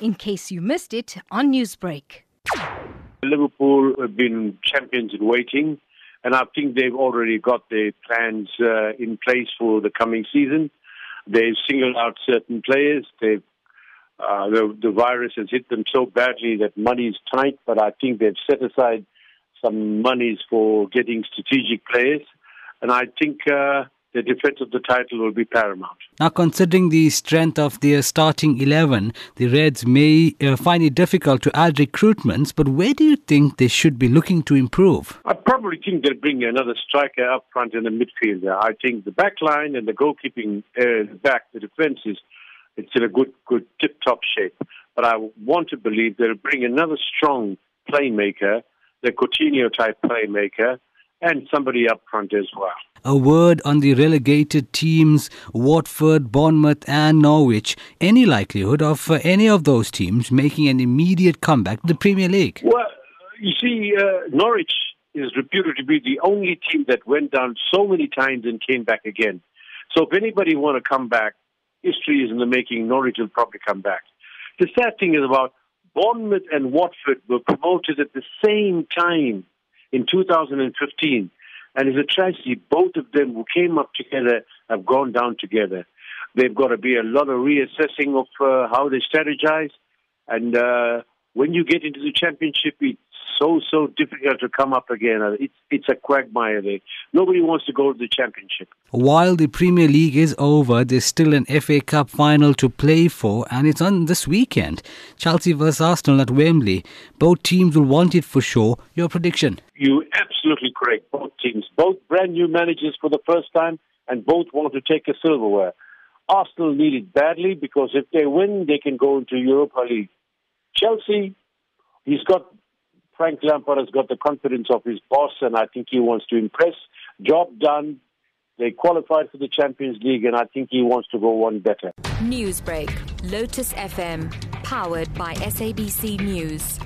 in case you missed it on Newsbreak. Liverpool have been champions in waiting, and I think they've already got their plans uh, in place for the coming season. They've singled out certain players. They've uh, the, the virus has hit them so badly that money is tight, but I think they've set aside some monies for getting strategic players, and I think uh, the defense of the title will be paramount. Now, considering the strength of their starting 11, the Reds may uh, find it difficult to add recruitments, but where do you think they should be looking to improve? I probably think they'll bring another striker up front in the midfielder. I think the back line and the goalkeeping uh, back, the defense is it's in a good, good tip-top shape. But I want to believe they'll bring another strong playmaker, the Coutinho type playmaker, and somebody up front as well. A word on the relegated teams, Watford, Bournemouth, and Norwich. Any likelihood of uh, any of those teams making an immediate comeback to the Premier League? Well, you see, uh, Norwich is reputed to be the only team that went down so many times and came back again. So if anybody want to come back, history is in the making. Norwich will probably come back. The sad thing is about Bournemouth and Watford were promoted at the same time in 2015. And it's a tragedy. Both of them who came up together have gone down together. They've got to be a lot of reassessing of uh, how they strategize. And uh, when you get into the championship, it's so so difficult to come up again. Uh, it's it's a quagmire there. Nobody wants to go to the championship. While the Premier League is over, there's still an FA Cup final to play for, and it's on this weekend. Chelsea vs Arsenal at Wembley. Both teams will want it for sure. Your prediction? You absolutely correct. Both teams, both brand new managers for the first time, and both want to take a silverware. Arsenal need it badly because if they win, they can go into Europa League. Chelsea, he's got Frank Lampard has got the confidence of his boss, and I think he wants to impress. Job done. They qualified for the Champions League, and I think he wants to go one better. Newsbreak, Lotus FM, powered by SABC News.